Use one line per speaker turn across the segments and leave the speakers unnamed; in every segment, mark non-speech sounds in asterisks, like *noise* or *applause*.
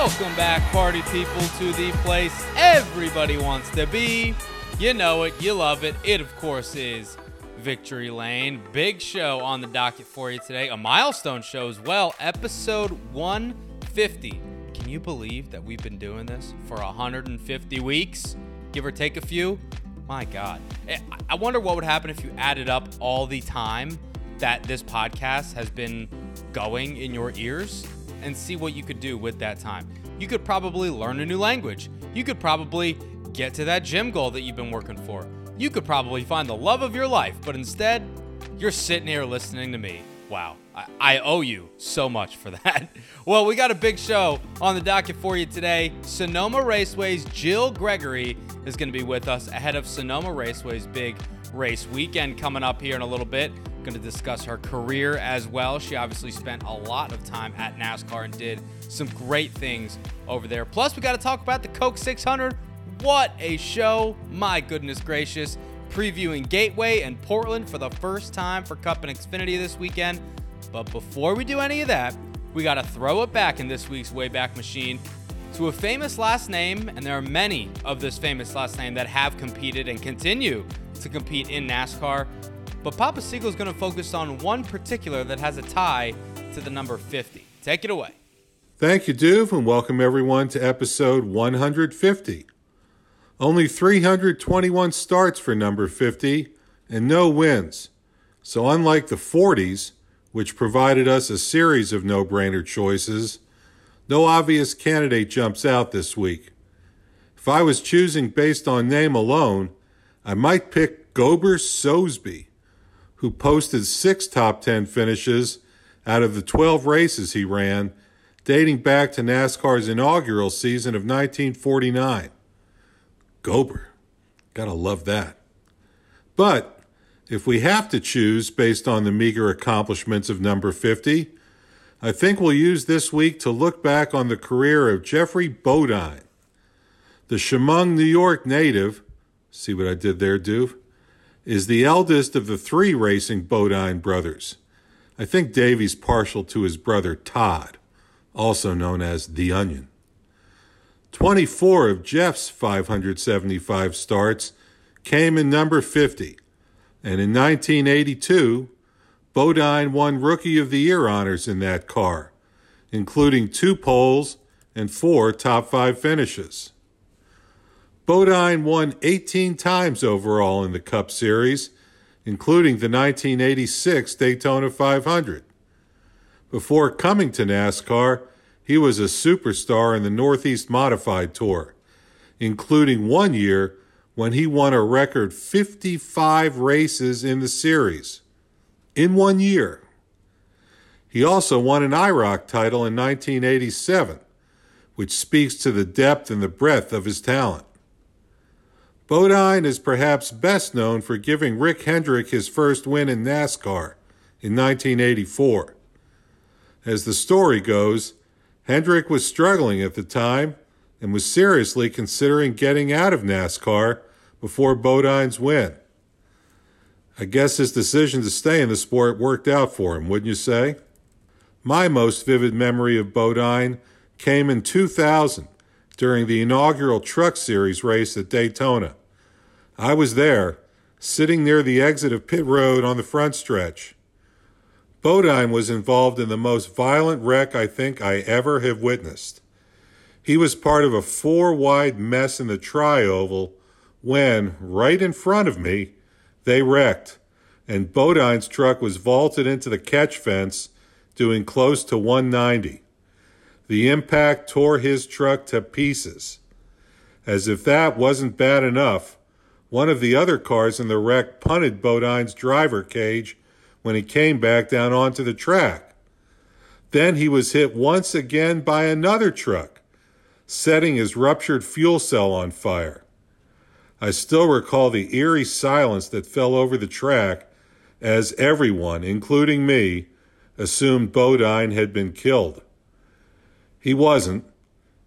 Welcome back, party people, to the place everybody wants to be. You know it, you love it. It, of course, is Victory Lane. Big show on the docket for you today. A milestone show as well. Episode 150. Can you believe that we've been doing this for 150 weeks? Give or take a few? My God. Eh, I wonder what would happen if you added up all the time that this podcast has been going in your ears and see what you could do with that time. You could probably learn a new language. You could probably get to that gym goal that you've been working for. You could probably find the love of your life, but instead, you're sitting here listening to me. Wow, I, I owe you so much for *laughs* that. Well, we got a big show on the docket for you today. Sonoma Raceway's Jill Gregory is going to be with us ahead of Sonoma Raceway's big race weekend coming up here in a little bit. Going to discuss her career as well. She obviously spent a lot of time at NASCAR and did some great things over there. Plus, we got to talk about the Coke 600. What a show! My goodness gracious. Previewing Gateway and Portland for the first time for Cup and Xfinity this weekend. But before we do any of that, we got to throw it back in this week's Wayback Machine to a famous last name, and there are many of this famous last name that have competed and continue to compete in NASCAR. But Papa Segal is going to focus on one particular that has a tie to the number 50. Take it away.
Thank you, Duve, and welcome everyone to episode 150. Only 321 starts for number 50 and no wins. So, unlike the 40s, which provided us a series of no brainer choices, no obvious candidate jumps out this week. If I was choosing based on name alone, I might pick Gober Sosebee, who posted six top 10 finishes out of the 12 races he ran, dating back to NASCAR's inaugural season of 1949. Gober. Gotta love that. But if we have to choose based on the meager accomplishments of number 50, I think we'll use this week to look back on the career of Geoffrey Bodine. The Chemung, New York native, see what I did there, Duve, is the eldest of the three racing Bodine brothers. I think Davy's partial to his brother Todd, also known as The Onion. 24 of Geoff's 575 starts came in number 50, and in 1982, Bodine won Rookie of the Year honors in that car, including two poles and four top five finishes. Bodine won 18 times overall in the Cup Series, including the 1986 Daytona 500. Before coming to NASCAR, he was a superstar in the Northeast Modified Tour, including one year when he won a record 55 races in the series. In one year. He also won an IROC title in 1987, which speaks to the depth and the breadth of his talent. Bodine is perhaps best known for giving Rick Hendrick his first win in NASCAR in 1984. As the story goes, Hendrick was struggling at the time and was seriously considering getting out of NASCAR before Bodine's win. I guess his decision to stay in the sport worked out for him, wouldn't you say? My most vivid memory of Bodine came in 2000 during the inaugural Truck Series race at Daytona. I was there, sitting near the exit of pit road on the front stretch. Bodine was involved in the most violent wreck I think I ever have witnessed. He was part of a four wide mess in the trioval when, right in front of me, they wrecked, and Bodine's truck was vaulted into the catch fence, doing close to 190. The impact tore his truck to pieces. As if that wasn't bad enough, one of the other cars in the wreck punted Bodine's driver cage when he came back down onto the track. Then he was hit once again by another truck, setting his ruptured fuel cell on fire. I still recall the eerie silence that fell over the track as everyone, including me, assumed Bodine had been killed. He wasn't.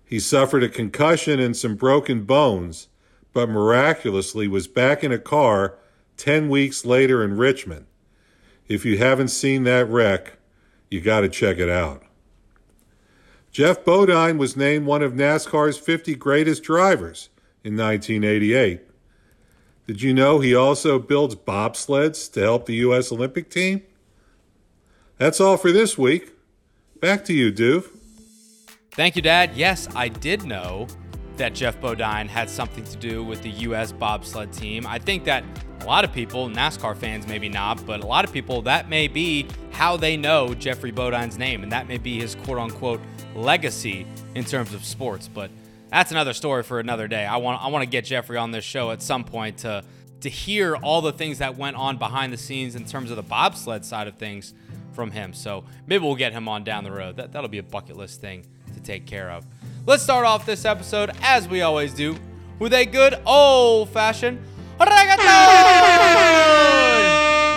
He suffered a concussion and some broken bones, but miraculously was back in a car 10 weeks later in Richmond. If you haven't seen that wreck, you got to check it out. Geoff Bodine was named one of NASCAR's 50 greatest drivers in 1988. Did you know he also builds bobsleds to help the U.S. Olympic team? That's all for this week. Back to you, Doof.
Thank you, Dad. Yes, I did know that Geoff Bodine had something to do with the U.S. bobsled team. I think that a lot of people, NASCAR fans maybe not, but a lot of people, that may be how they know Geoffrey Bodine's name, and that may be his quote unquote legacy in terms of sports. But that's another story for another day. I want I want to get Geoffrey on this show at some point to to hear all the things that went on behind the scenes in terms of the bobsled side of things from him. So maybe we'll get him on down the road. That that'll be a bucket list thing to take care of. Let's start off this episode as we always do with a good old fashioned reggaeton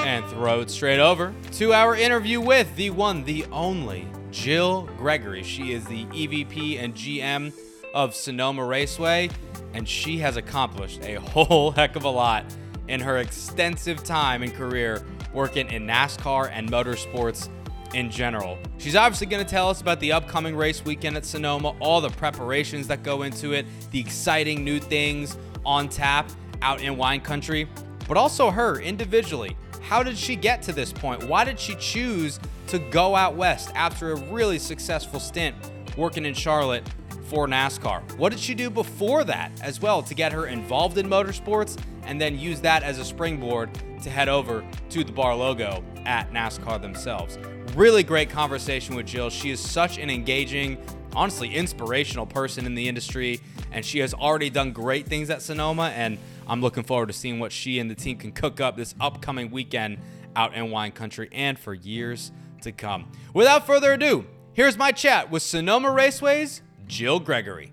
and throw it straight over to our interview with the one, the only Jill Gregory. She is the EVP and GM of Sonoma Raceway, and she has accomplished a whole *laughs* heck of a lot in her extensive time and career working in NASCAR and motorsports in general. She's obviously going to tell us about the upcoming race weekend at Sonoma, all the preparations that go into it, the exciting new things on tap out in wine country, but also her individually. How did she get to this point? Why did she choose to go out west after a really successful stint working in Charlotte for NASCAR? What did she do before that as well to get her involved in motorsports and then use that as a springboard to head over to the bar logo at NASCAR themselves? Really great conversation with Jill. She is such an engaging, honestly inspirational person in the industry, and she has already done great things at Sonoma. And I'm looking forward to seeing what she and the team can cook up this upcoming weekend out in wine country and for years to come. Without further ado, here's my chat with Sonoma Raceway's Jill Gregory.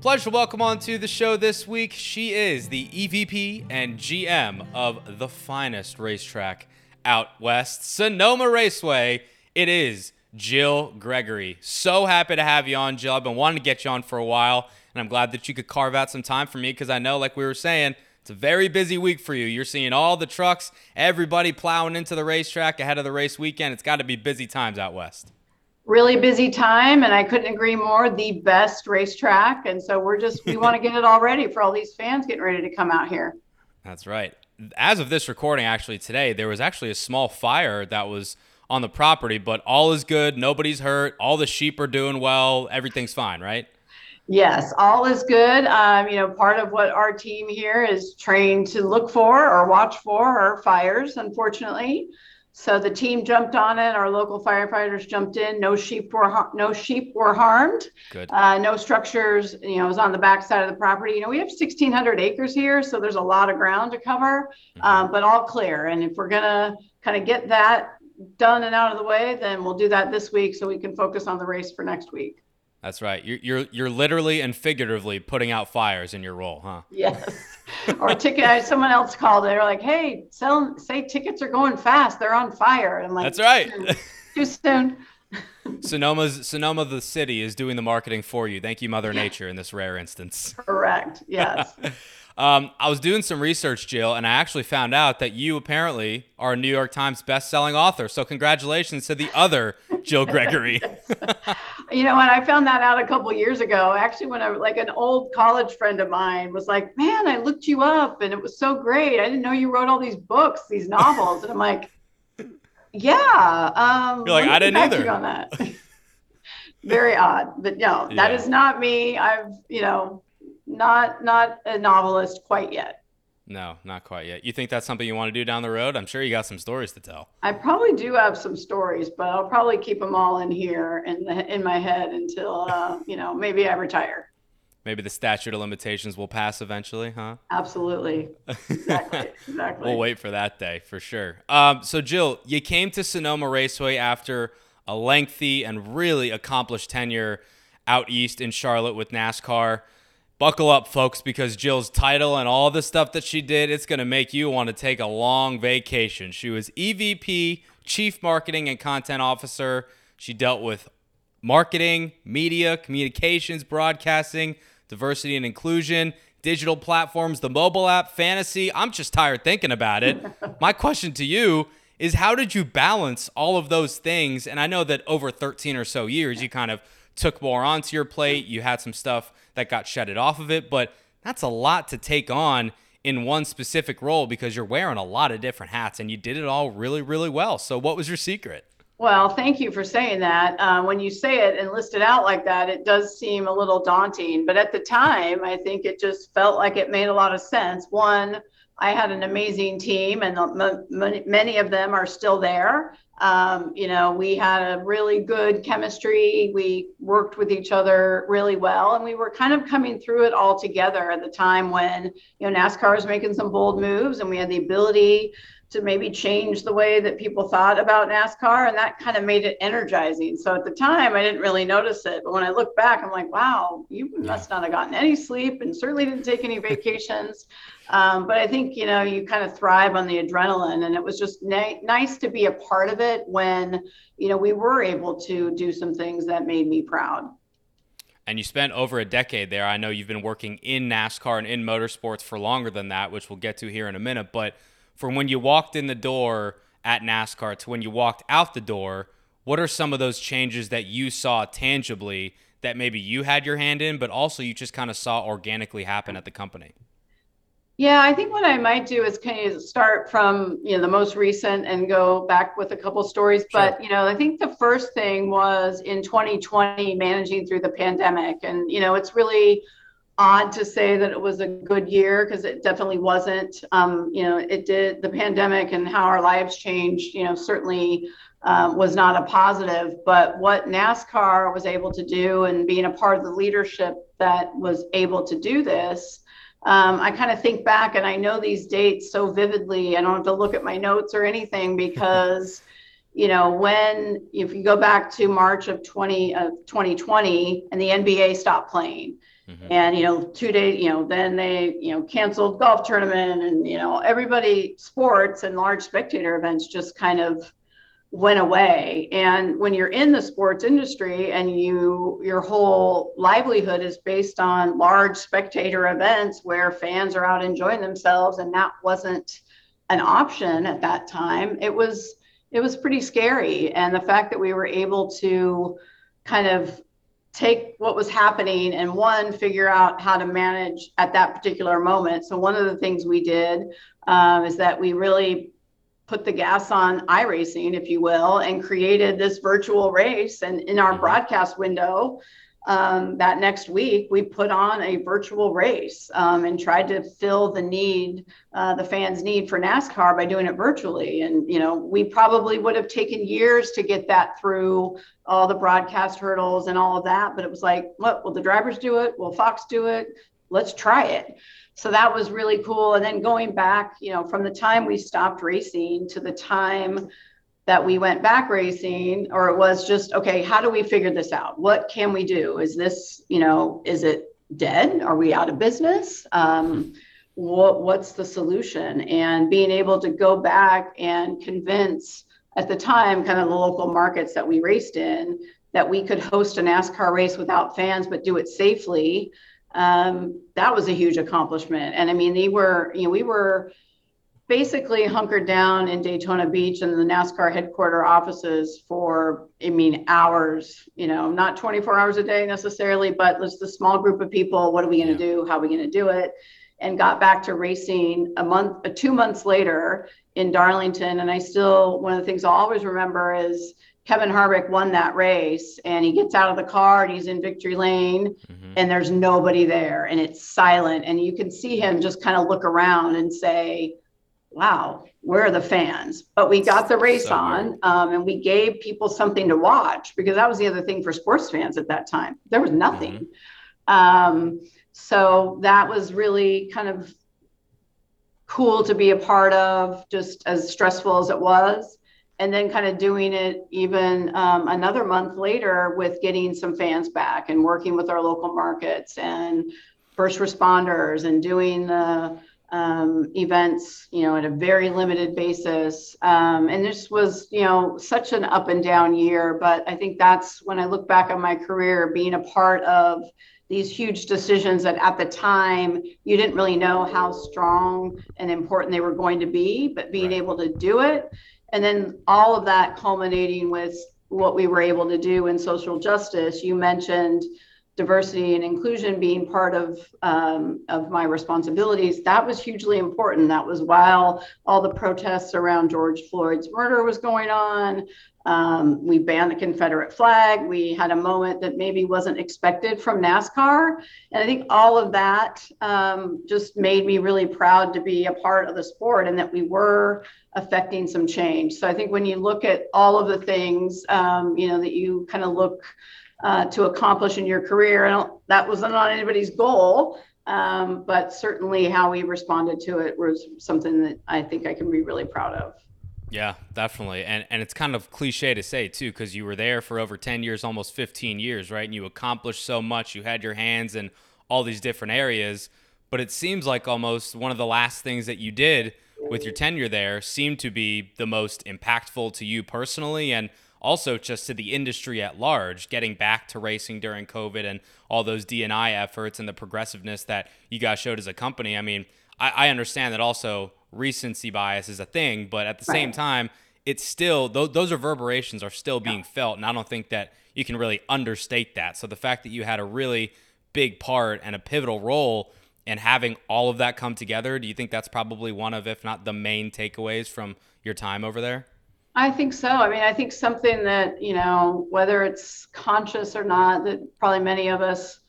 Pleasure to welcome on to the show this week. She is the EVP and GM of the finest racetrack out west, Sonoma Raceway. It is Jill Gregory. So happy to have you on, Jill. I've been wanting to get you on for a while, and I'm glad that you could carve out some time for me because I know, like we were saying, it's a very busy week for you. You're seeing all the trucks, everybody plowing into the racetrack ahead of the race weekend. It's got to be busy times out west.
Really busy time, and I couldn't agree more. The best racetrack, and so we're just we want to get it all ready for all these fans getting ready to come out here.
That's right. As of this recording, actually today, there was actually a small fire that was on the property, but all is good. Nobody's hurt. All the sheep are doing well. Everything's fine, right?
Yes, all is good. Um, you know, part of what our team here is trained to look for or watch for are fires, unfortunately. So the team jumped on it. Our local firefighters jumped in. No sheep were no sheep were harmed.
Good.
Uh, no structures. You know, it was on the back side of the property. You know, we have 1,600 acres here, so there's a lot of ground to cover,
Mm-hmm.
um, but all clear. And if we're gonna kind of get that done and out of the way, then we'll do that this week so we can focus on the race for next week.
That's right. You're, you're you're literally and figuratively putting out fires in your role, huh?
Yes. Or ticket. Someone else called. They were like, "Hey, sell say tickets are going fast. They're on fire." And I'm like,
That's right.
Hmm, too soon. *laughs*
Sonoma's Sonoma, the city, is doing the marketing for you. Thank you, Mother Nature, in this rare instance.
Correct. Yes. *laughs*
Um, I was doing some research, Jill, and I actually found out that you apparently are a New York Times best-selling author. So congratulations to the other Jill Gregory. *laughs* *laughs*
you know, and I found that out a couple years ago. Actually, when I like an old college friend of mine was like, "Man, I looked you up, and it was so great. I didn't know you wrote all these books, these novels." And I'm like, *laughs* "Yeah." Um,
You're like, "I didn't either."
On that. Very odd, but no, that
Yeah.
is not me. I've, you know, not not a novelist quite yet.
no, not quite yet. You think that's something you want to do down the road? I'm sure you got some stories to tell.
I probably do have some stories, but I'll probably keep them all in here in the, in my head until uh, you know maybe I retire.
Maybe the statute of limitations will pass eventually, huh?
Absolutely, exactly, *laughs* exactly.
We'll wait for that day for sure. Um, so, Jill, you came to Sonoma Raceway after a lengthy and really accomplished tenure out east in Charlotte with NASCAR. Buckle up, folks, because Jill's title and all the stuff that she did, it's going to make you want to take a long vacation. She was EVP, Chief Marketing and Content Officer. She dealt with marketing, media, communications, broadcasting, diversity and inclusion, digital platforms, the mobile app, fantasy. I'm just tired thinking about it. *laughs* My question to you is how did you balance all of those things? And I know that over 13 or so years, you kind of took more onto your plate. You had some stuff that got shedded off of it, but that's a lot to take on in one specific role because you're wearing a lot of different hats and you did it all really, really well. So, what was your secret?
Well, thank you for saying that. Uh, when you say it and list it out like that, it does seem a little daunting. But at the time, I think it just felt like it made a lot of sense. One, I had an amazing team, and many of them are still there. Um, you know, we had a really good chemistry. We worked with each other really well, and we were kind of coming through it all together at the time when you know NASCAR was making some bold moves, and we had the ability to maybe change the way that people thought about NASCAR, and that kind of made it energizing. So at the time, I didn't really notice it, but when I look back, I'm like, wow, you must not have gotten any sleep, and certainly didn't take any vacations. Um, but I think you know you kind of thrive on the adrenaline, and it was just na- nice to be a part of it when you know we were able to do some things that made me proud.
And you spent over a decade there. I know you've been working in NASCAR and in motorsports for longer than that, which we'll get to here in a minute. But from when you walked in the door at NASCAR to when you walked out the door, what are some of those changes that you saw tangibly that maybe you had your hand in, but also you just kind of saw organically happen at the company?
Yeah, I think what I might do is kind of start from you know the most recent and go back with a couple stories. Sure. But you know, I think the first thing was in 2020 managing through the pandemic, and you know, it's really odd to say that it was a good year because it definitely wasn't. Um, you know, it did the pandemic and how our lives changed. You know, certainly um, was not a positive. But what NASCAR was able to do and being a part of the leadership that was able to do this. Um, I kind of think back and I know these dates so vividly. I don't have to look at my notes or anything *laughs* because, you know, when if you go back to March of 20 of 2020 and the NBA stopped playing, Mm-hmm. And, you know, two days, you know, then they, you know, canceled golf tournament and, you know, everybody sports and large spectator events just kind of went away. And when you're in the sports industry and you your whole livelihood is based on large spectator events where fans are out enjoying themselves and that wasn't an option at that time, it was it was pretty scary. And the fact that we were able to kind of take what was happening and one figure out how to manage at that particular moment so one of the things we did um, is that we really put the gas on iRacing, if you will, and created this virtual race. And in our mm-hmm. broadcast window, um, that next week, we put on a virtual race um, and tried to fill the need, uh, the fans' need for NASCAR by doing it virtually. And, you know, we probably would have taken years to get that through all the broadcast hurdles and all of that. But it was like, what will the drivers do it? Will Fox do it? Let's try it. So that was really cool. And then going back, you know, from the time we stopped racing to the time that we went back racing or it was just okay how do we figure this out? What can we do? Is this you know is it dead? Are we out of business? Um, what, what's the solution? And being able to go back and convince at the time kind of the local markets that we raced in that we could host a nascar race without fans but do it safely um, that was a huge accomplishment. And i mean they were you know we were basically hunkered down in Daytona Beach and the NASCAR headquarter offices for, I mean, hours, you know, not 24 hours a day necessarily, but just a small group of people. What are we going to do? How are we going to do it? And got back to racing a month, uh, two months later in Darlington. And I still, one of the things I'll always remember is Kevin Harvick won that race and he gets out of the car and he's in victory lane mm-hmm. and there's nobody there and it's silent. And you can see him just kind of look around and say, wow, where are the fans? But we got the race so on um, and we gave people something to watch because that was the other thing for sports fans at that time. There was nothing. Mm-hmm. Um, so that was really kind of cool to be a part of, just as stressful as it was. and then kind of doing it even um, another month later with getting some fans back and working with our local markets and first responders and doing the um, events, you know, at a very limited basis. Um, and this was, you know, such an up and down year. But I think that's when I look back on my career, being a part of these huge decisions that at the time you didn't really know how strong and important they were going to be, but being right. able to do it. And then all of that culminating with what we were able to do in social justice. You mentioned diversity and inclusion being part of um, of my responsibilities that was hugely important. That was while all the protests around george floyd's murder was going on. Um, we banned the confederate flag. We had a moment that maybe wasn't expected from nascar. And i think all of that um, just made me really proud to be a part of the sport and that we were affecting some change. So i think when you look at all of the things um, you know that you kind of look uh, to accomplish in your career. And that was not anybody's goal, um, but certainly how we responded to it was something that I think I can be really proud of.
Yeah, definitely. And and it's kind of cliche to say too cuz you were there for over 10 years, almost 15 years, right? And you accomplished so much. You had your hands in all these different areas, but it seems like almost one of the last things that you did with your tenure there seemed to be the most impactful to you personally and also just to the industry at large, getting back to racing during COVID and all those DNI efforts and the progressiveness that you guys showed as a company. I mean, I, I understand that also recency bias is a thing, but at the right. same time, it's still those, those reverberations are still being yeah. felt, and I don't think that you can really understate that. So the fact that you had a really big part and a pivotal role in having all of that come together, do you think that's probably one of, if not the main takeaways from your time over there?
I think so. I mean, I think something that, you know, whether it's conscious or not, that probably many of us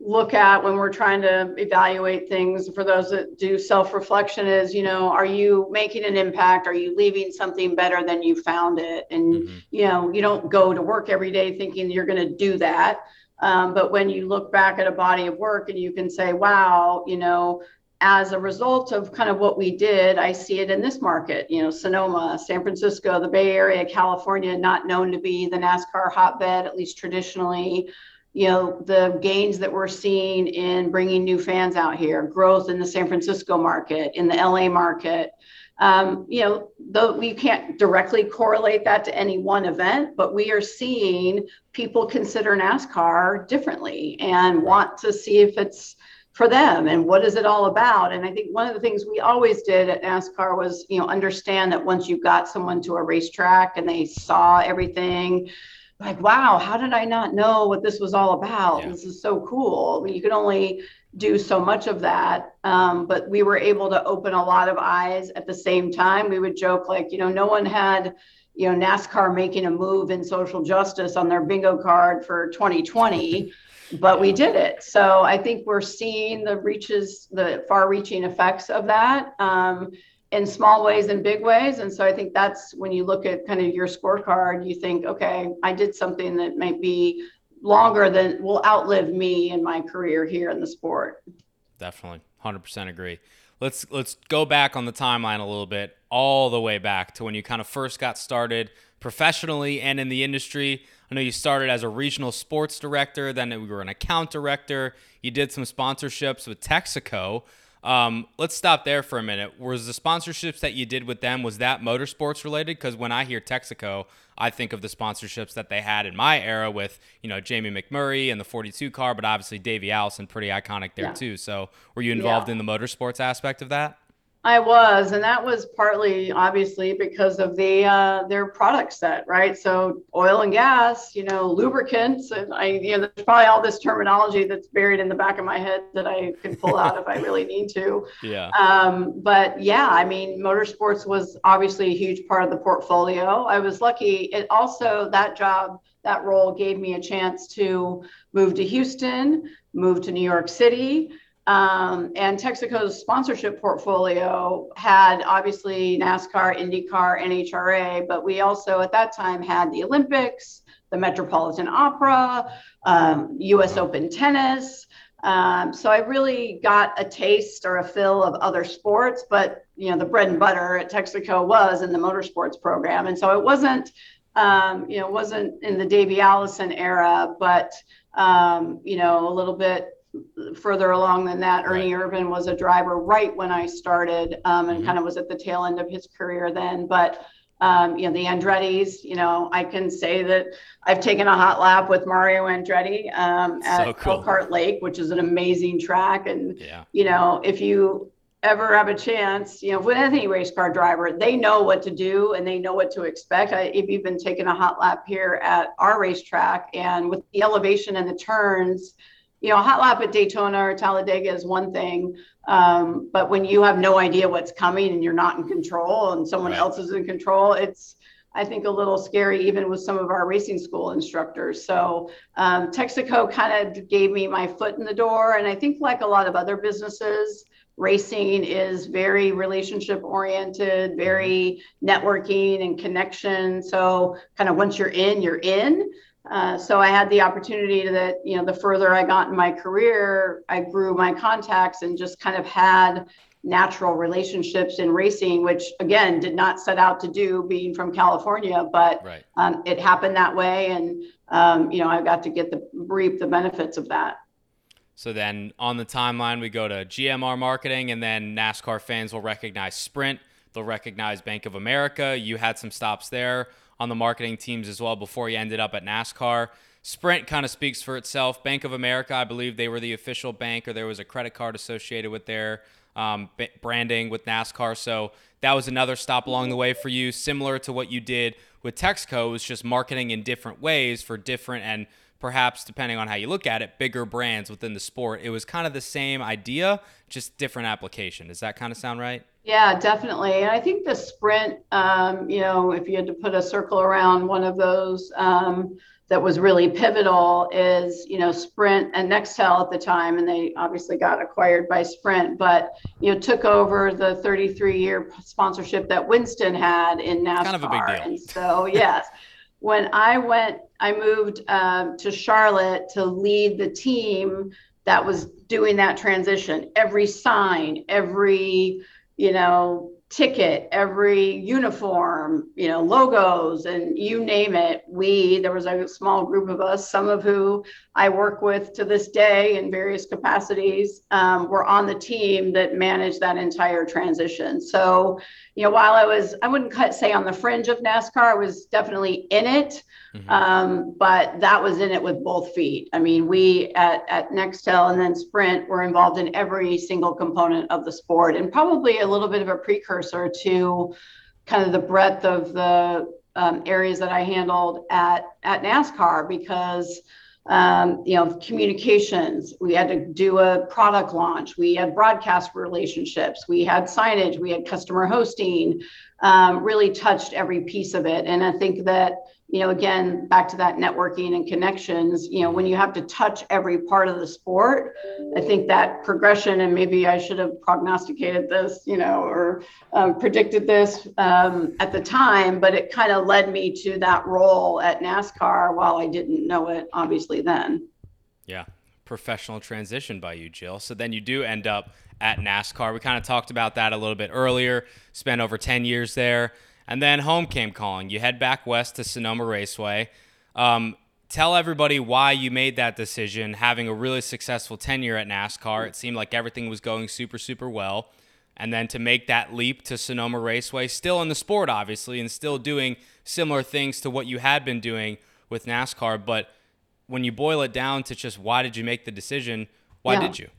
look at when we're trying to evaluate things for those that do self-reflection is you know are you making an impact are you leaving something better than you found it and mm-hmm. you know you don't go to work every day thinking you're going to do that um, but when you look back at a body of work and you can say wow you know as a result of kind of what we did, I see it in this market, you know, Sonoma, San Francisco, the Bay Area, California, not known to be the NASCAR hotbed, at least traditionally. You know, the gains that we're seeing in bringing new fans out here, growth in the San Francisco market, in the LA market. Um, you know, though we can't directly correlate that to any one event, but we are seeing people consider NASCAR differently and want to see if it's for them and what is it all about? And i think one of the things we always did at nascar was you know understand that once you got someone to a racetrack and they saw everything like wow how did i not know what this was all about? Yeah. this is so cool. I mean, you could only do so much of that. Um, but we were able to open a lot of eyes at the same time. We would joke like you know no one had you know nascar making a move in social justice on their bingo card for 2020 but we did it. So I think we're seeing the reaches, the far reaching effects of that um, in small ways and big ways. And so I think that's when you look at kind of your scorecard, you think, okay, I did something that might be longer than will outlive me in my career here in the sport.
Definitely. 100% agree. Let's let's go back on the timeline a little bit, all the way back to when you kind of first got started professionally and in the industry. I know you started as a regional sports director, then you were an account director. You did some sponsorships with Texaco. Um, let's stop there for a minute. Was the sponsorships that you did with them was that motorsports related? Because when I hear Texaco, I think of the sponsorships that they had in my era with you know Jamie McMurray and the 42 car, but obviously Davey Allison, pretty iconic there yeah. too. So were you involved yeah. in the motorsports aspect of that?
I was, and that was partly obviously because of the uh, their product set, right? So oil and gas, you know, lubricants, and I, you know, there's probably all this terminology that's buried in the back of my head that I can pull out if I really *laughs* need to.
Yeah.
Um, but yeah, I mean, motorsports was obviously a huge part of the portfolio. I was lucky. It also that job, that role gave me a chance to move to Houston, move to New York City. Um, and Texaco's sponsorship portfolio had obviously NASCAR, IndyCar, NHRA, but we also at that time had the Olympics, the Metropolitan Opera, um, US Open Tennis. Um, so I really got a taste or a fill of other sports, but you know the bread and butter at Texaco was in the motorsports program, and so it wasn't um, you know wasn't in the Davey Allison era, but um, you know a little bit further along than that. Ernie Irvan was a driver right when I started, um, and mm-hmm. kind of was at the tail end of his career then, but um, you know, the Andretti's, you know, I can say that I've taken a hot lap with Mario Andretti um, at so cool. Elkhart Lake, which is an amazing track. And, yeah. you know, if you ever have a chance, you know, with any race car driver, they know what to do and they know what to expect. I, if you've been taking a hot lap here at our racetrack and with the elevation and the turns, you know, a hot lap at Daytona or Talladega is one thing, um, but when you have no idea what's coming and you're not in control and someone right. else is in control, it's I think a little scary even with some of our racing school instructors. So um, Texaco kind of gave me my foot in the door, and I think like a lot of other businesses, racing is very relationship oriented, very networking and connection. So kind of once you're in, you're in. Uh, so I had the opportunity to that, you know, the further I got in my career, I grew my contacts and just kind of had natural relationships in racing, which again did not set out to do being from California, but right. um, it happened that way. And, um, you know, I got to get the reap the benefits of that.
So then on the timeline, we go to GMR marketing, and then NASCAR fans will recognize Sprint. They'll recognize Bank of America. You had some stops there on the marketing teams as well before he ended up at NASCAR. Sprint kind of speaks for itself. Bank of America, I believe they were the official bank, or there was a credit card associated with their um, b- branding with NASCAR. So that was another stop along the way for you, similar to what you did with Texaco. It was just marketing in different ways for different and perhaps depending on how you look at it, bigger brands within the sport. It was kind of the same idea, just different application. Does that kind of sound right?
Yeah, definitely. And I think the sprint, um, you know, if you had to put a circle around one of those um, that was really pivotal is, you know, Sprint and Nextel at the time, and they obviously got acquired by Sprint, but, you know, took over the 33 year sponsorship that Winston had in NASCAR.
Kind of a big deal.
And so, yes. when I went, I moved um, to Charlotte to lead the team that was doing that transition. Every sign, every you know, ticket, every uniform, you know, logos, and you name it. We, there was a small group of us, some of who I work with to this day in various capacities, um, were on the team that managed that entire transition. So, you know, while I was, I wouldn't cut, say on the fringe of NASCAR, I was definitely in it. Mm-hmm. Um, but that was in it with both feet. I mean, we at, at Nextel and then Sprint were involved in every single component of the sport and probably a little bit of a precursor to kind of the breadth of the um, areas that I handled at, at NASCAR because um, you know, communications. We had to do a product launch. We had broadcast relationships. We had signage. We had customer hosting. Um, really touched every piece of it. And I think that you know, again, back to that networking and connections, you know, when you have to touch every part of the sport, I think that progression, and maybe I should have prognosticated this, you know, or um, predicted this um, at the time, but it kind of led me to that role at NASCAR while I didn't know it, obviously, then.
Yeah. Professional transition by you, Jill. So then you do end up at NASCAR. We kind of talked about that a little bit earlier, spent over 10 years there. And then home came calling. You head back west to Sonoma Raceway. Um, tell everybody why you made that decision, having a really successful tenure at NASCAR. It seemed like everything was going super, super well. And then to make that leap to Sonoma Raceway, still in the sport, obviously, and still doing similar things to what you had been doing with NASCAR. But when you boil it down to just why did you make the decision, why yeah. did you?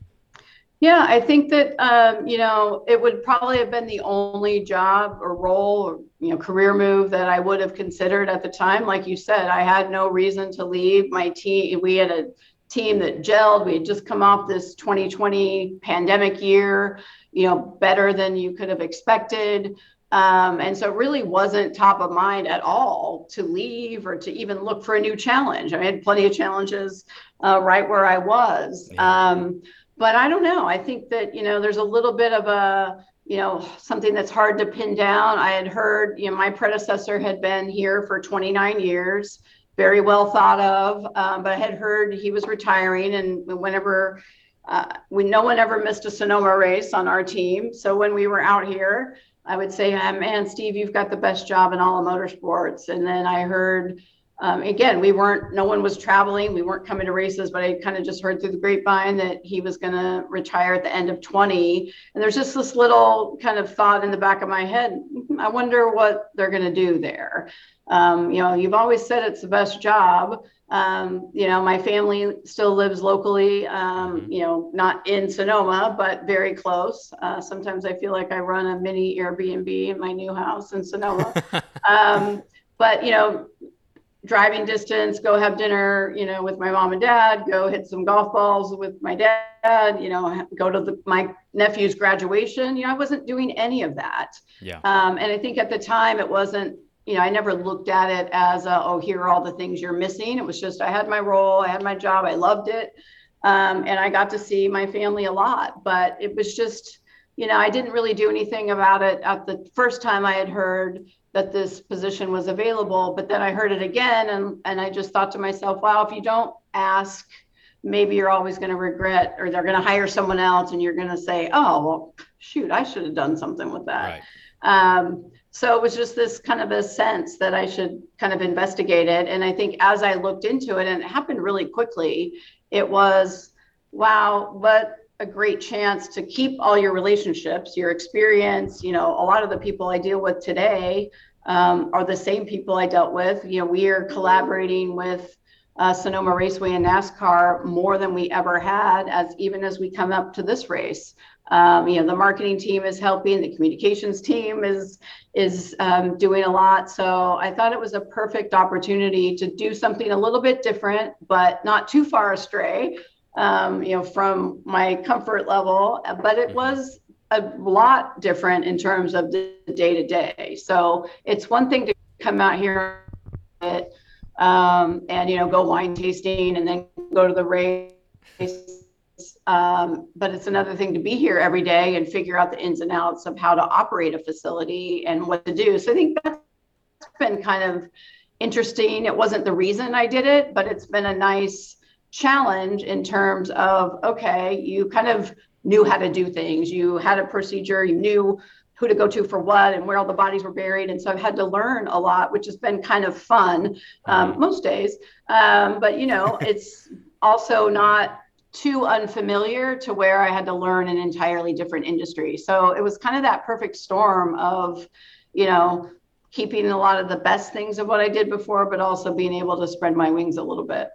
Yeah, I think that um, you know it would probably have been the only job or role or you know career move that I would have considered at the time. Like you said, I had no reason to leave my team. We had a team that gelled. We had just come off this 2020 pandemic year, you know, better than you could have expected. Um, and so it really wasn't top of mind at all to leave or to even look for a new challenge. I had plenty of challenges uh, right where I was. Um, but I don't know. I think that, you know, there's a little bit of a, you know, something that's hard to pin down. I had heard, you know, my predecessor had been here for 29 years, very well thought of, um, but I had heard he was retiring. And whenever uh, we no one ever missed a Sonoma race on our team. So when we were out here, I would say, "Man, Steve, you've got the best job in all of motorsports." And then I heard um, again, we weren't, no one was traveling. We weren't coming to races, but I kind of just heard through the grapevine that he was going to retire at the end of 20. And there's just this little kind of thought in the back of my head hmm, I wonder what they're going to do there. Um, you know, you've always said it's the best job. Um, you know, my family still lives locally, um, mm-hmm. you know, not in Sonoma, but very close. Uh, sometimes I feel like I run a mini Airbnb in my new house in Sonoma. *laughs* Um, but, you know, driving distance, go have dinner, you know, with my mom and dad, go hit some golf balls with my dad, you know, go to the, my nephew's graduation. You know, I wasn't doing any of that.
Yeah.
Um, and I think at the time it wasn't, you know, I never looked at it as, a, oh, here are all the things you're missing. It was just, I had my role, I had my job, I loved it. Um, and I got to see my family a lot, but it was just, you know, I didn't really do anything about it at the first time I had heard that this position was available. But then I heard it again, and, and I just thought to myself, wow, if you don't ask, maybe you're always going to regret, or they're going to hire someone else, and you're going to say, oh, well, shoot, I should have done something with that. Right. Um, so it was just this kind of a sense that I should kind of investigate it. And I think as I looked into it, and it happened really quickly, it was, wow, what a great chance to keep all your relationships, your experience. You know, a lot of the people I deal with today um, are the same people I dealt with. You know, we are collaborating with uh, Sonoma Raceway and NASCAR more than we ever had, as even as we come up to this race. Um, you know, the marketing team is helping, the communications team is is um, doing a lot. So I thought it was a perfect opportunity to do something a little bit different, but not too far astray um, you know, from my comfort level, but it mm-hmm. was a lot different in terms of the day to day. So it's one thing to come out here um, and, you know, go wine tasting and then go to the race. Um, but it's another thing to be here every day and figure out the ins and outs of how to operate a facility and what to do. So I think that's been kind of interesting. It wasn't the reason I did it, but it's been a nice challenge in terms of okay, you kind of knew how to do things, you had a procedure, you knew who to go to for what and where all the bodies were buried. And so I've had to learn a lot, which has been kind of fun um, mm-hmm. most days. Um, but, you know, *laughs* it's also not too unfamiliar to where I had to learn an entirely different industry. So it was kind of that perfect storm of, you know, keeping a lot of the best things of what I did before, but also being able to spread my wings a little bit.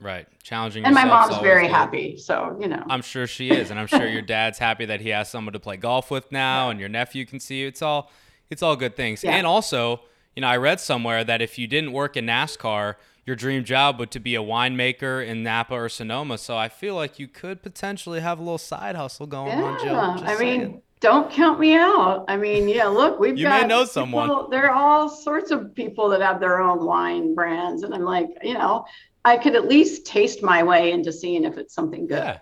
Right. Challenging.
And my mom's very good. happy. So, you know.
I'm sure she is. And I'm sure your *laughs* dad's happy that he has someone to play golf with now and your nephew can see you. It's all it's all good things. Yeah. And also, you know, I read somewhere that if you didn't work in NASCAR, your dream job would to be a winemaker in Napa or Sonoma. So I feel like you could potentially have a little side hustle going yeah, on, Jill.
I saying. mean, don't count me out. I mean, yeah, look, we've
you
got
may know someone.
People, there are all sorts of people that have their own wine brands, and I'm like, you know, I could at least taste my way into seeing if it's something good. Yeah.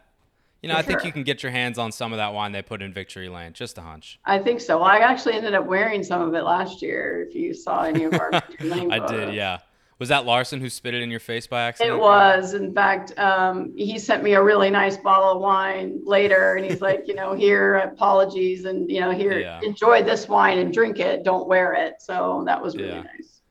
You know, I think you can get your hands on some of that wine they put in Victory Lane. Just a hunch.
I think so. Well, I actually ended up wearing some of it last year. If you saw any of our *laughs* Victory Lane,
I did. Yeah. Was that Larson who spit it in your face by accident?
It was. In fact, um, he sent me a really nice bottle of wine later, and he's like, you know, here, apologies, and you know, here, yeah. enjoy this wine and drink it. Don't wear it. So that was really yeah. nice.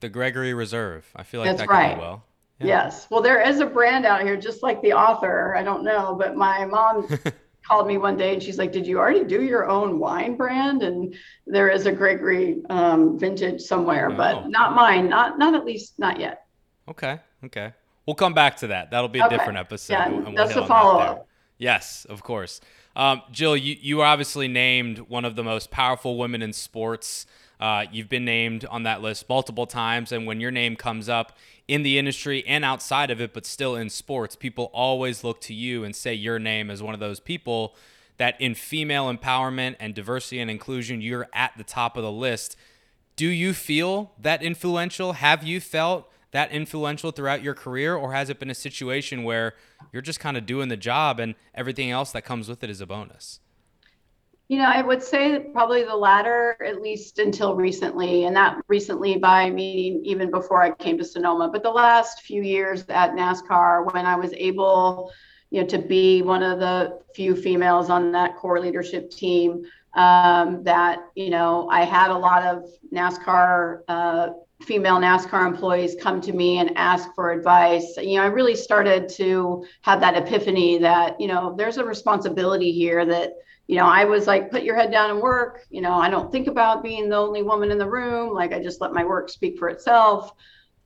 The Gregory Reserve. I feel like That's that could right. well.
Yeah. Yes. Well, there is a brand out here, just like the author. I don't know, but my mom *laughs* called me one day and she's like, "Did you already do your own wine brand?" And there is a Gregory um, vintage somewhere, oh. but not mine. Not not at least not yet.
Okay. Okay. We'll come back to that. That'll be a okay. different episode.
Yeah, we'll that's a follow up.
Yes, of course. Um, Jill, you, you are obviously named one of the most powerful women in sports. Uh, you've been named on that list multiple times, and when your name comes up in the industry and outside of it, but still in sports, people always look to you and say your name as one of those people that in female empowerment and diversity and inclusion, you're at the top of the list. Do you feel that influential? Have you felt that influential throughout your career, or has it been a situation where you're just kind of doing the job and everything else that comes with it is a bonus?
You know, I would say probably the latter, at least until recently, and that recently by meaning even before I came to Sonoma. But the last few years at NASCAR, when I was able you know, to be one of the few females on that core leadership team. Um, that you know, I had a lot of NASCAR uh, female NASCAR employees come to me and ask for advice. You know, I really started to have that epiphany that you know, there's a responsibility here that you know, I was like, put your head down and work. You know, I don't think about being the only woman in the room. Like, I just let my work speak for itself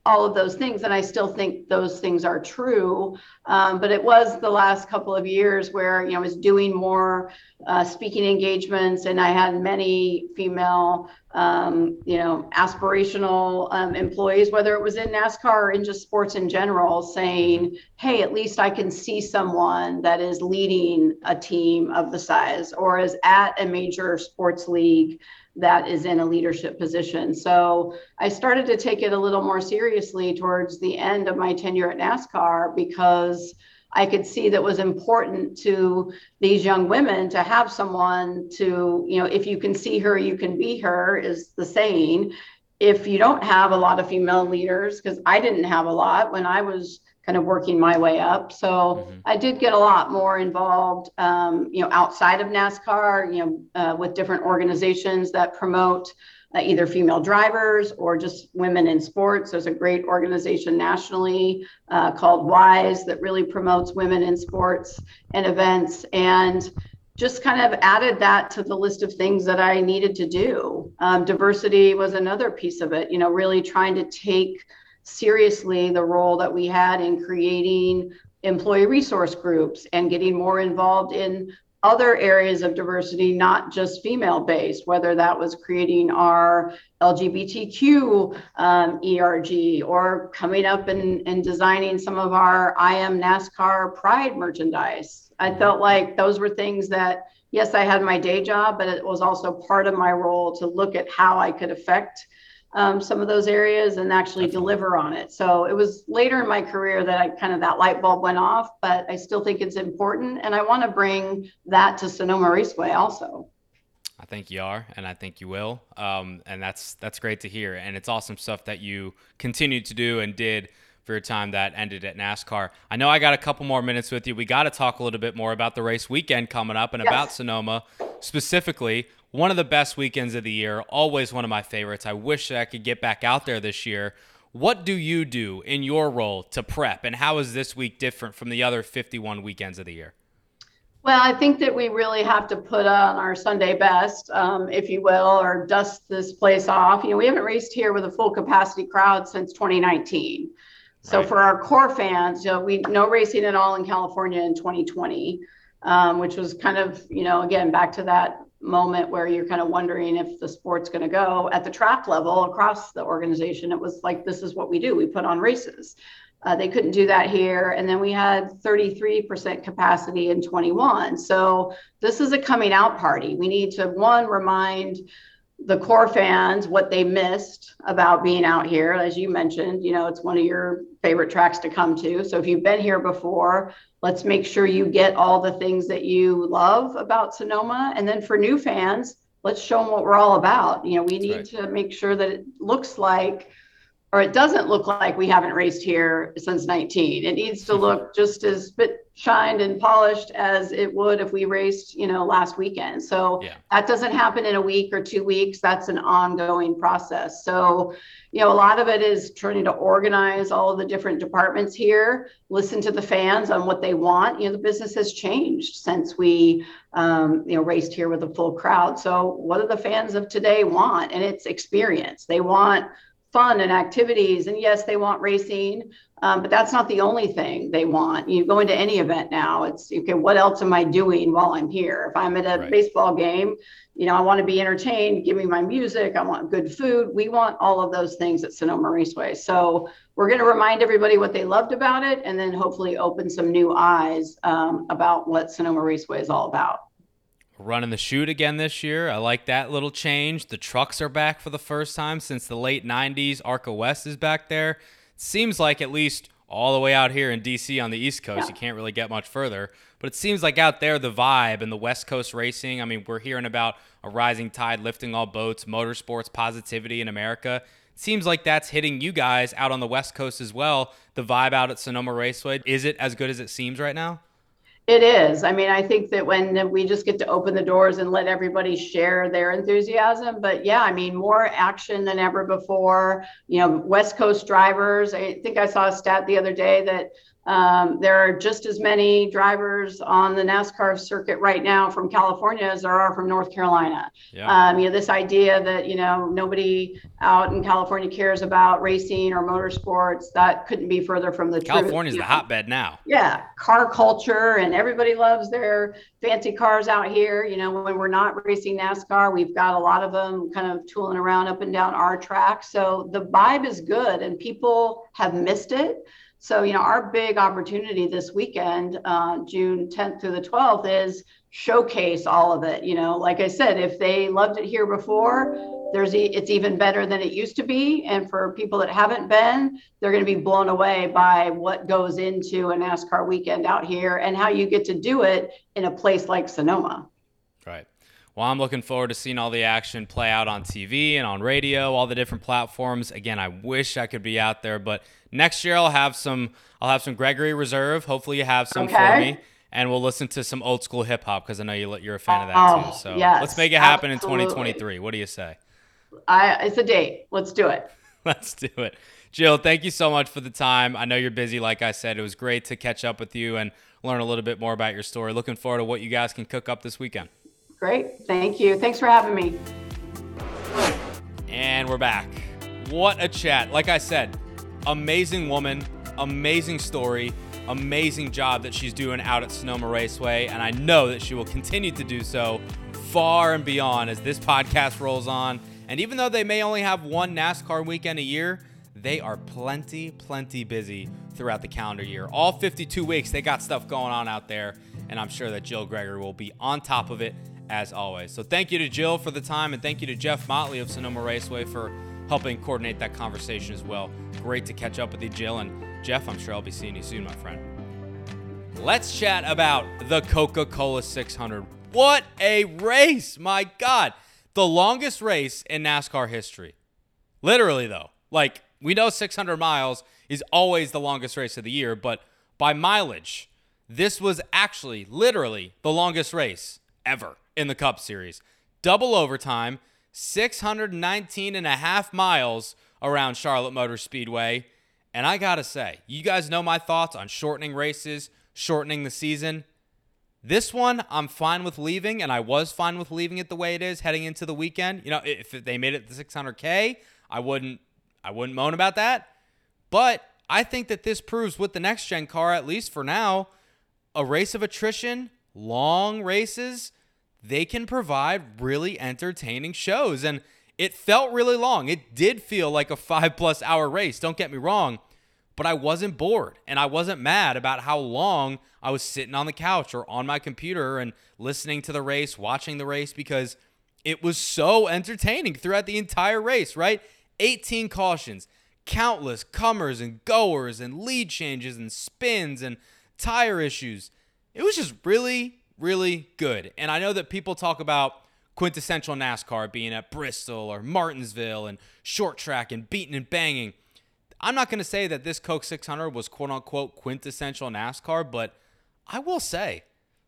all of those things. And I still think those things are true. Um, but it was the last couple of years where, you know, I was doing more uh, speaking engagements and I had many female, um, you know, aspirational um, employees, whether it was in NASCAR or in just sports in general, saying, hey, at least I can see someone that is leading a team of the size or is at a major sports league that is in a leadership position. So I started to take it a little more seriously towards the end of my tenure at NASCAR because I could see that was important to these young women to have someone to, you know, if you can see her, you can be her, is the saying. If you don't have a lot of female leaders, because I didn't have a lot when I was kind of working my way up. So mm-hmm. I did get a lot more involved, um, you know, outside of NASCAR, you know, uh, with different organizations that promote uh, either female drivers or just women in sports. There's a great organization nationally uh, called WISE that really promotes women in sports and events. And just kind of added that to the list of things that I needed to do. Um, diversity was another piece of it, you know, really trying to take seriously the role that we had in creating employee resource groups and getting more involved in other areas of diversity, not just female based, whether that was creating our LGBTQ um, ERG or coming up and, and designing some of our I am NASCAR Pride merchandise. I felt like those were things that, yes, I had my day job, but it was also part of my role to look at how I could affect um, some of those areas and actually deliver on it. So it was later in my career that I kind of that light bulb went off, but I still think it's important. And I want to bring that to Sonoma Raceway also.
I think you are, and I think you will, um, and that's that's great to hear. And it's awesome stuff that you continued to do and did for your time that ended at NASCAR. I know I got a couple more minutes with you. We got to talk a little bit more about the race weekend coming up and yes. about Sonoma specifically one of the best weekends of the year, always one of my favorites. I wish that I could get back out there this year. What do you do in your role to prep, and how is this week different from the other 51 weekends of the year?
Well, I think that we really have to put on our Sunday best, um, if you will, or dust this place off. You know, we haven't raced here with a full capacity crowd since 2019. So right. for our core fans, you know, we no racing at all in California in 2020, um, which was kind of, you know, again back to that moment where you're kind of wondering if the sport's going to go at the track level across the organization. It was like, this is what we do. We put on races. Uh, they couldn't do that here. And then we had 33% capacity in 21. So this is a coming out party. We need to, one, remind the core fans what they missed about being out here. As you mentioned, you know, it's one of your favorite tracks to come to. So if you've been here before, let's make sure you get all the things that you love about Sonoma. And then for new fans, let's show them what we're all about. You know, we need right. to make sure that it looks like or it doesn't look like we haven't raced here since 19. It needs to look *laughs* just as bit shined and polished as it would if we raced, you know, last weekend. So yeah. that doesn't happen in a week or two weeks. That's an ongoing process. So, you know, a lot of it is trying to organize all of the different departments here, listen to the fans on what they want. You know, the business has changed since we, um, you know, raced here with a full crowd. So what do the fans of today want? And it's experience. They want fun and activities. And yes, they want racing, um, but that's not the only thing they want. You go into any event now, it's okay, what else am I doing while I'm here? If I'm at a right. baseball game, you know, I want to be entertained, give me my music, I want good food. We want all of those things at Sonoma Raceway. So we're going to remind everybody what they loved about it and then hopefully open some new eyes um, about what Sonoma Raceway is all about
running the chute again this year. I like that little change. The trucks are back for the first time since the late 90s. ARCA West is back there. seems like at least all the way out here in DC on the East Coast, you can't really get much further. But it seems like out there, the vibe and the West Coast racing. I mean, we're hearing about a rising tide lifting all boats, motorsports positivity in America. It seems like that's hitting you guys out on the West Coast as well. The vibe out at Sonoma Raceway, is it as good as it seems right now?
It is. I mean, I think that when we just get to open the doors and let everybody share their enthusiasm. But yeah, I mean, more action than ever before. You know, West Coast drivers. I think I saw a stat the other day that um, there are just as many drivers on the NASCAR circuit right now from California as there are from North Carolina. Yeah. Um, you know, this idea that, you know, nobody out in California cares about racing or motorsports, that couldn't be further from the
California's truth. California's the know. hotbed now.
Yeah. Car culture and everybody loves their fancy cars out here. You know, when we're not racing NASCAR, we've got a lot of them kind of tooling around up and down our track. So the vibe is good and people have missed it. So, you know, our big opportunity this weekend, uh, June 10th through the 12th, is showcase all of it. You know, like I said, if they loved it here before, there's it's even better than it used to be. And for people that haven't been, they're going to be blown away by what goes into a NASCAR weekend out here and how you get to do it in a place like Sonoma.
Right. Well, I'm looking forward to seeing all the action play out on TV and on radio, all the different platforms. Again, I wish I could be out there, but next year I'll have some. I'll have some Gregory Reserve. Hopefully, you have some okay. for me, and we'll listen to some old school hip hop because I know you, you're a fan of that oh, too. So yes, let's make it happen absolutely. in 2023. What do you say?
I, it's a date. Let's do it. *laughs*
Let's do it. Jill, thank you so much for the time. I know you're busy, like I said. It was great to catch up with you and learn a little bit more about your story. Looking forward to what you guys can cook up this weekend.
Great. Thank you. Thanks for having me.
And we're back. What a chat. Like I said, amazing woman, amazing story, amazing job that she's doing out at Sonoma Raceway. And I know that she will continue to do so far and beyond as this podcast rolls on. And even though they may only have one NASCAR weekend a year, they are plenty, plenty busy throughout the calendar year. All 52 weeks, they got stuff going on out there. And I'm sure that Jill Gregory will be on top of it as always. So thank you to Jill for the time, and thank you to Jeff Motley of Sonoma Raceway for helping coordinate that conversation as well. Great to catch up with you, Jill. And Jeff, I'm sure I'll be seeing you soon, my friend. Let's chat about the Coca Cola 600. What a race! My God. The longest race in NASCAR history. Literally, though. Like, we know 600 miles is always the longest race of the year, but by mileage, this was actually literally the longest race ever in the Cup Series. Double overtime, 619 and a half miles around Charlotte Motor Speedway. And I got to say, you guys know my thoughts on shortening races, shortening the season. This one, I'm fine with leaving, and I was fine with leaving it the way it is heading into the weekend. You know, if they made it the 600K, I wouldn't, I wouldn't moan about that. But I think that this proves with the next gen car, at least for now, a race of attrition, long races, they can provide really entertaining shows. And it felt really long. It did feel like a five plus hour race, don't get me wrong, but I wasn't bored and I wasn't mad about how long I was sitting on the couch or on my computer and listening to the race, watching the race because it was so entertaining throughout the entire race, right? 18 cautions, countless comers and goers and lead changes and spins and tire issues. It was just really, really good. And I know that people talk about quintessential NASCAR being at Bristol or Martinsville and short track and beating and banging. I'm not going to say that this Coke 600 was quote unquote quintessential NASCAR, but I will say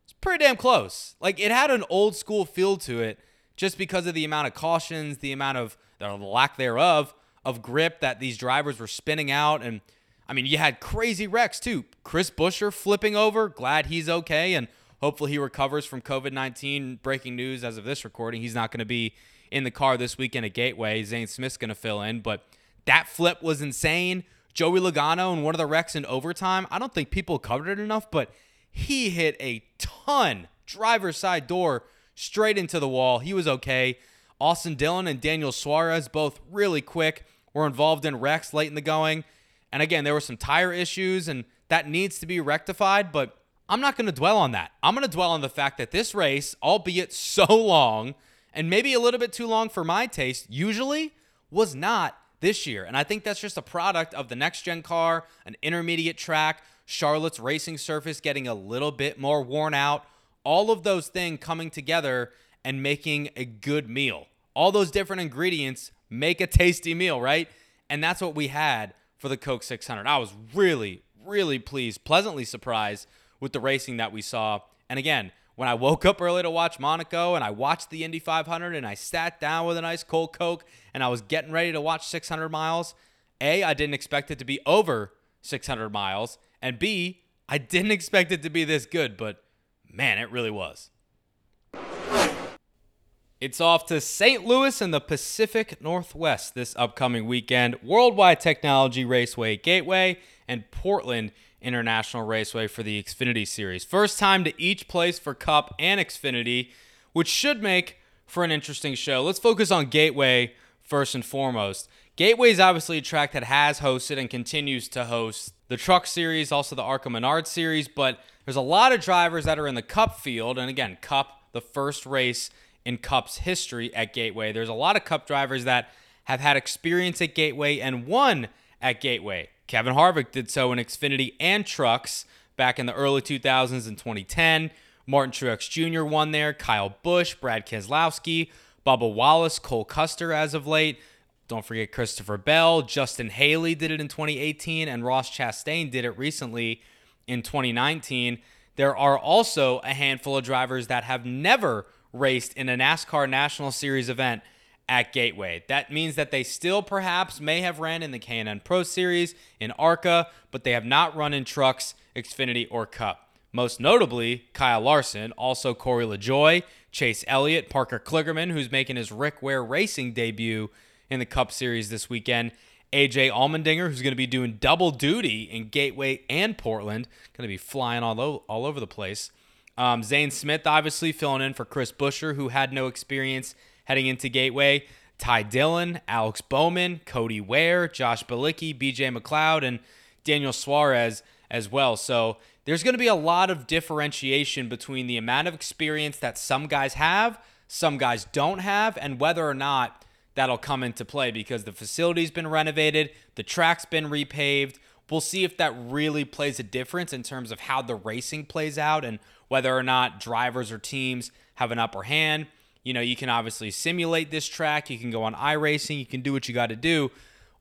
it's pretty damn close. Like it had an old school feel to it just because of the amount of cautions, the amount of the lack thereof of grip that these drivers were spinning out. And I mean, you had crazy wrecks too. Chris Buescher flipping over, glad he's okay. And Hopefully, he recovers from COVID 19. Breaking news as of this recording, he's not going to be in the car this weekend at Gateway. Zane Smith's going to fill in, but that flip was insane. Joey Logano and one of the wrecks in overtime. I don't think people covered it enough, but he hit a ton driver's side door straight into the wall. He was okay. Austin Dillon and Daniel Suarez, both really quick, were involved in wrecks late in the going. And again, there were some tire issues, and that needs to be rectified, but I'm not going to dwell on that. I'm going to dwell on the fact that this race, albeit *laughs* so long and maybe a little bit too long for my taste, usually was not this year. And I think that's just a product of the next gen car, an intermediate track, Charlotte's racing surface getting a little bit more worn out, all of those things coming together and making a good meal. All those different ingredients make a tasty meal, right? And that's what we had for the Coke 600. I was really, really pleased, pleasantly surprised with the racing that we saw. And again, when I woke up early to watch Monaco and I watched the Indy 500 and I sat down with a nice cold Coke and I was getting ready to watch 600 miles, A, I didn't expect it to be over 600 miles. And B, I didn't *laughs* expect it to be this good, but man, it really was. It's off to St. Louis and the Pacific Northwest this upcoming weekend. Worldwide Technology Raceway Gateway and Portland International Raceway for the Xfinity Series. First time to each place for Cup and Xfinity, which should make for an interesting show. Let's focus on Gateway first and foremost. Gateway is obviously a track that has hosted and continues to host the Truck Series, also the ARCA Menard Series, but there's a lot of drivers that are in the Cup field. And again, Cup, the first race in Cup's history at Gateway. There's a lot of Cup drivers that have had experience at Gateway and won at Gateway. Kevin Harvick did so in Xfinity and Trucks back in the early 2000s and 2010. Martin Truex Jr. won there. Kyle Busch, Brad Keselowski, Bubba Wallace, Cole Custer as of late. Don't forget Christopher Bell. Justin Haley did it in 2018, and Ross Chastain did it recently in 2019. There are also a handful of drivers that have never raced in a NASCAR National Series event at Gateway. That means that they still perhaps may have ran in the K&N Pro Series in ARCA, but they have not run in trucks, Xfinity, or Cup. Most notably, Kyle Larson, also Corey LaJoie, Chase Elliott, Parker Kligerman, who's making his Rick Ware Racing debut in the Cup Series this weekend, AJ Allmendinger, who's going to be doing double duty in Gateway and Portland, going to be flying all, o- all over the place. Um, Zane Smith, obviously, filling in for Chris Buescher, who had no experience heading into Gateway. Ty Dillon, Alex Bowman, Cody Ware, Josh Bilicki, BJ McLeod, and Daniel Suarez as well. So there's going to be a lot of differentiation between the amount of experience that some guys have, some guys don't have, and whether or not that'll come into play because the facility's been renovated, the track's been repaved. We'll see if that really plays a difference in terms of how the racing plays out and whether or not drivers or teams have an upper hand. You know, you can obviously simulate this track, you can go on iRacing, you can do what you got to do.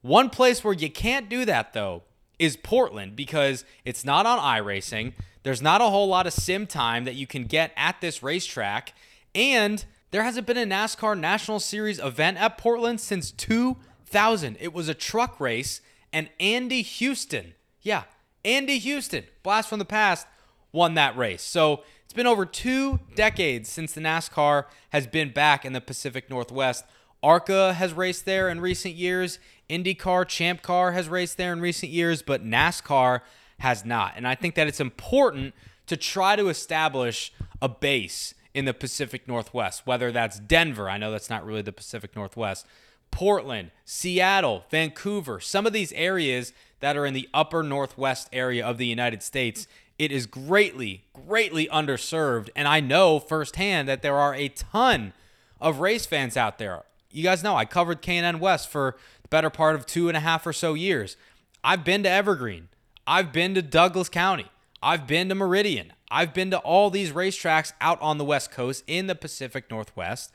One place where you can't do that though is Portland because it's not on iRacing. There's not a whole lot of sim time that you can get at this racetrack and there hasn't been a NASCAR National Series event at Portland since 2000. It was a truck race and Andy Houston, yeah, Andy Houston, blast from the past, won that race. So it's been over two decades since the NASCAR has been back in the Pacific Northwest. ARCA has raced there in recent years. IndyCar, Champ Car has raced there in recent years, but NASCAR has not. And I think that it's important to try to establish a base in the Pacific Northwest, whether that's Denver, I know that's not really the Pacific Northwest, Portland, Seattle, Vancouver, some of these areas that are in the upper Northwest area of the United States it is greatly, greatly underserved. And I know firsthand that there are a ton of race fans out there. You guys know I covered K&N West for the better part of two and a half or so years. I've been to Evergreen. I've been to Douglas County. I've been to Meridian. I've been to all these racetracks out on the West Coast in the Pacific Northwest.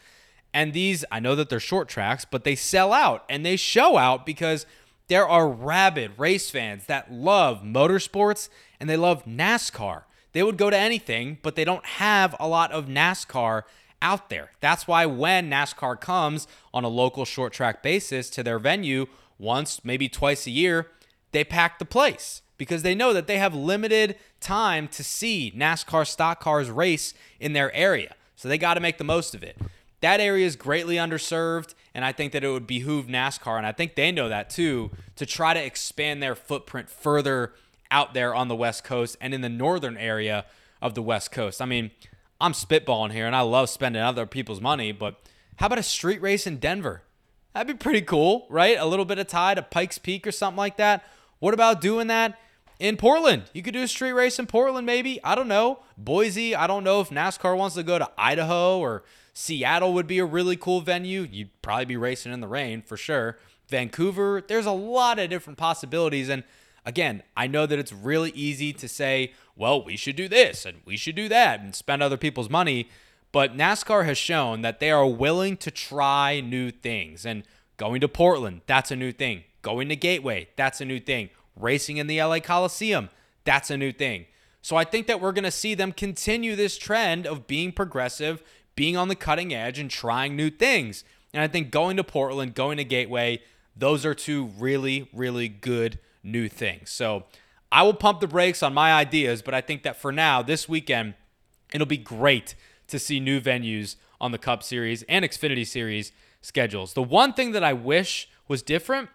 And these, I know that they're short tracks, but they sell out and they show out because there are rabid race fans that love motorsports and they love NASCAR. They would go to anything, but they don't have a lot of NASCAR out there. That's why when NASCAR comes on a local short track basis to their venue once, maybe twice a year, they pack the place because they know that they have limited time to see NASCAR stock cars race in their area. So they got to make the most of it. That area is greatly underserved, and I think that it would behoove NASCAR, and I think they know that too, to try to expand their footprint further out there on the West Coast and in the northern area of the West Coast. I mean, I'm spitballing here, and I love spending other people's money, but how about a street race in Denver? That'd be pretty cool, right? A little bit of tie to Pikes Peak or something like that. What about doing that in Portland? You could do a street race in Portland, maybe. I don't know. Boise, I don't know if NASCAR wants to go to Idaho or Seattle would be a really cool venue. You'd probably be racing in the rain for sure. Vancouver, there's a lot of different possibilities. And again, I know that it's really easy to say, well, we should do this and we should do that and spend other people's money. But NASCAR has shown that they are willing to try new things. And going to Portland, that's a new thing. Going to Gateway, that's a new thing. Racing in the LA Coliseum, that's a new thing. So I think that we're going to see them continue this trend of being progressive, being on the cutting edge, and trying new things. And I think going to Portland, going to Gateway, those are two really, really good new things. So I will pump the brakes on my ideas, but I think that for now, this weekend, it'll be great to see new venues on the Cup Series and Xfinity Series schedules. The one thing that I wish was different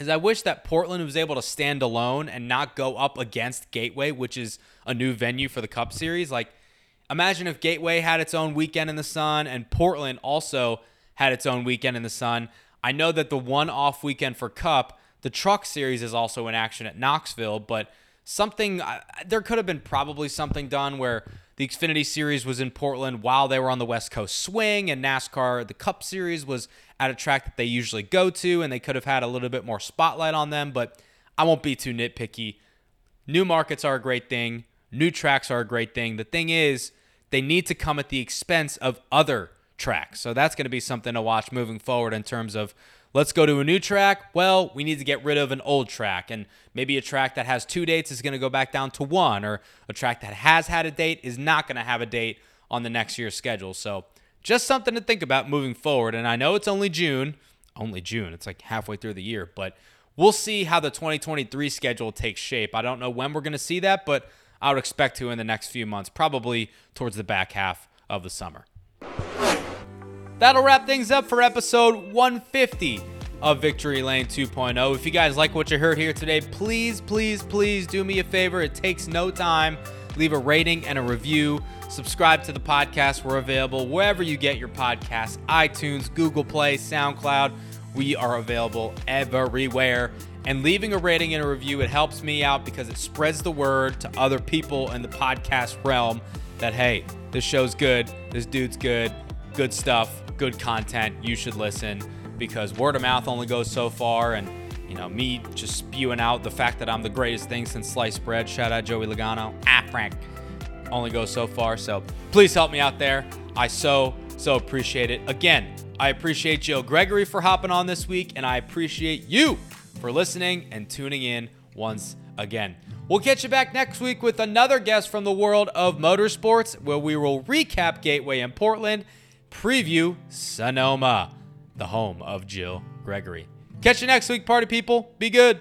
is I wish that Portland was able to stand alone and not go up against Gateway, which is a new venue for the Cup Series. Like, imagine if Gateway had its own weekend in the sun and Portland also had its own weekend in the sun. I know that the one off weekend for Cup, the Truck Series is also in action at Knoxville, but something there could have been probably something done where the Xfinity Series was in Portland while they were on the West Coast swing, and NASCAR, the Cup Series, was at a track that they usually go to, and they could have had a little bit more spotlight on them. But I won't be too nitpicky. New markets are a great thing, new tracks are a great thing. The thing is, they need to come at the expense of other tracks. So that's going to be something to watch moving forward in terms of Let's go to a new track. Well, we need to get rid of an old track. And maybe a track that has two dates is going to go back down to one, or a track that has had a date is not going to have a date on the next year's schedule. So just something to think about moving forward. And I know it's only June, only June, it's like halfway through the year, but we'll see how the 2023 schedule takes shape. I don't know when we're going to see that, but I would expect to in the next few months, probably towards the back half of the summer. That'll wrap things up for episode 150 of Victory Lane 2.0. If you guys like what you heard here today, please, please, please do me a favor. It takes no time. Leave a rating and a review. Subscribe to the podcast. We're available wherever you get your podcasts iTunes, Google Play, SoundCloud. We are available everywhere. And leaving a rating and a review, it helps me out because it spreads the word to other people in the podcast realm that, hey, this show's good, this dude's good, good stuff good content, you should listen because word of mouth only goes so far. And, you know, me just spewing out the fact that I'm the greatest thing since sliced bread, shout out Joey Logano, ah, Frank, only goes so far. So please help me out there. I so, so appreciate it. Again, I appreciate Jill Gregory for hopping on this week, and I appreciate you for listening and tuning in once again. We'll catch you back next week with another guest from the world of motorsports where we will recap Gateway in Portland preview Sonoma, the home of Jill Gregory. Catch you next week, party people. Be good.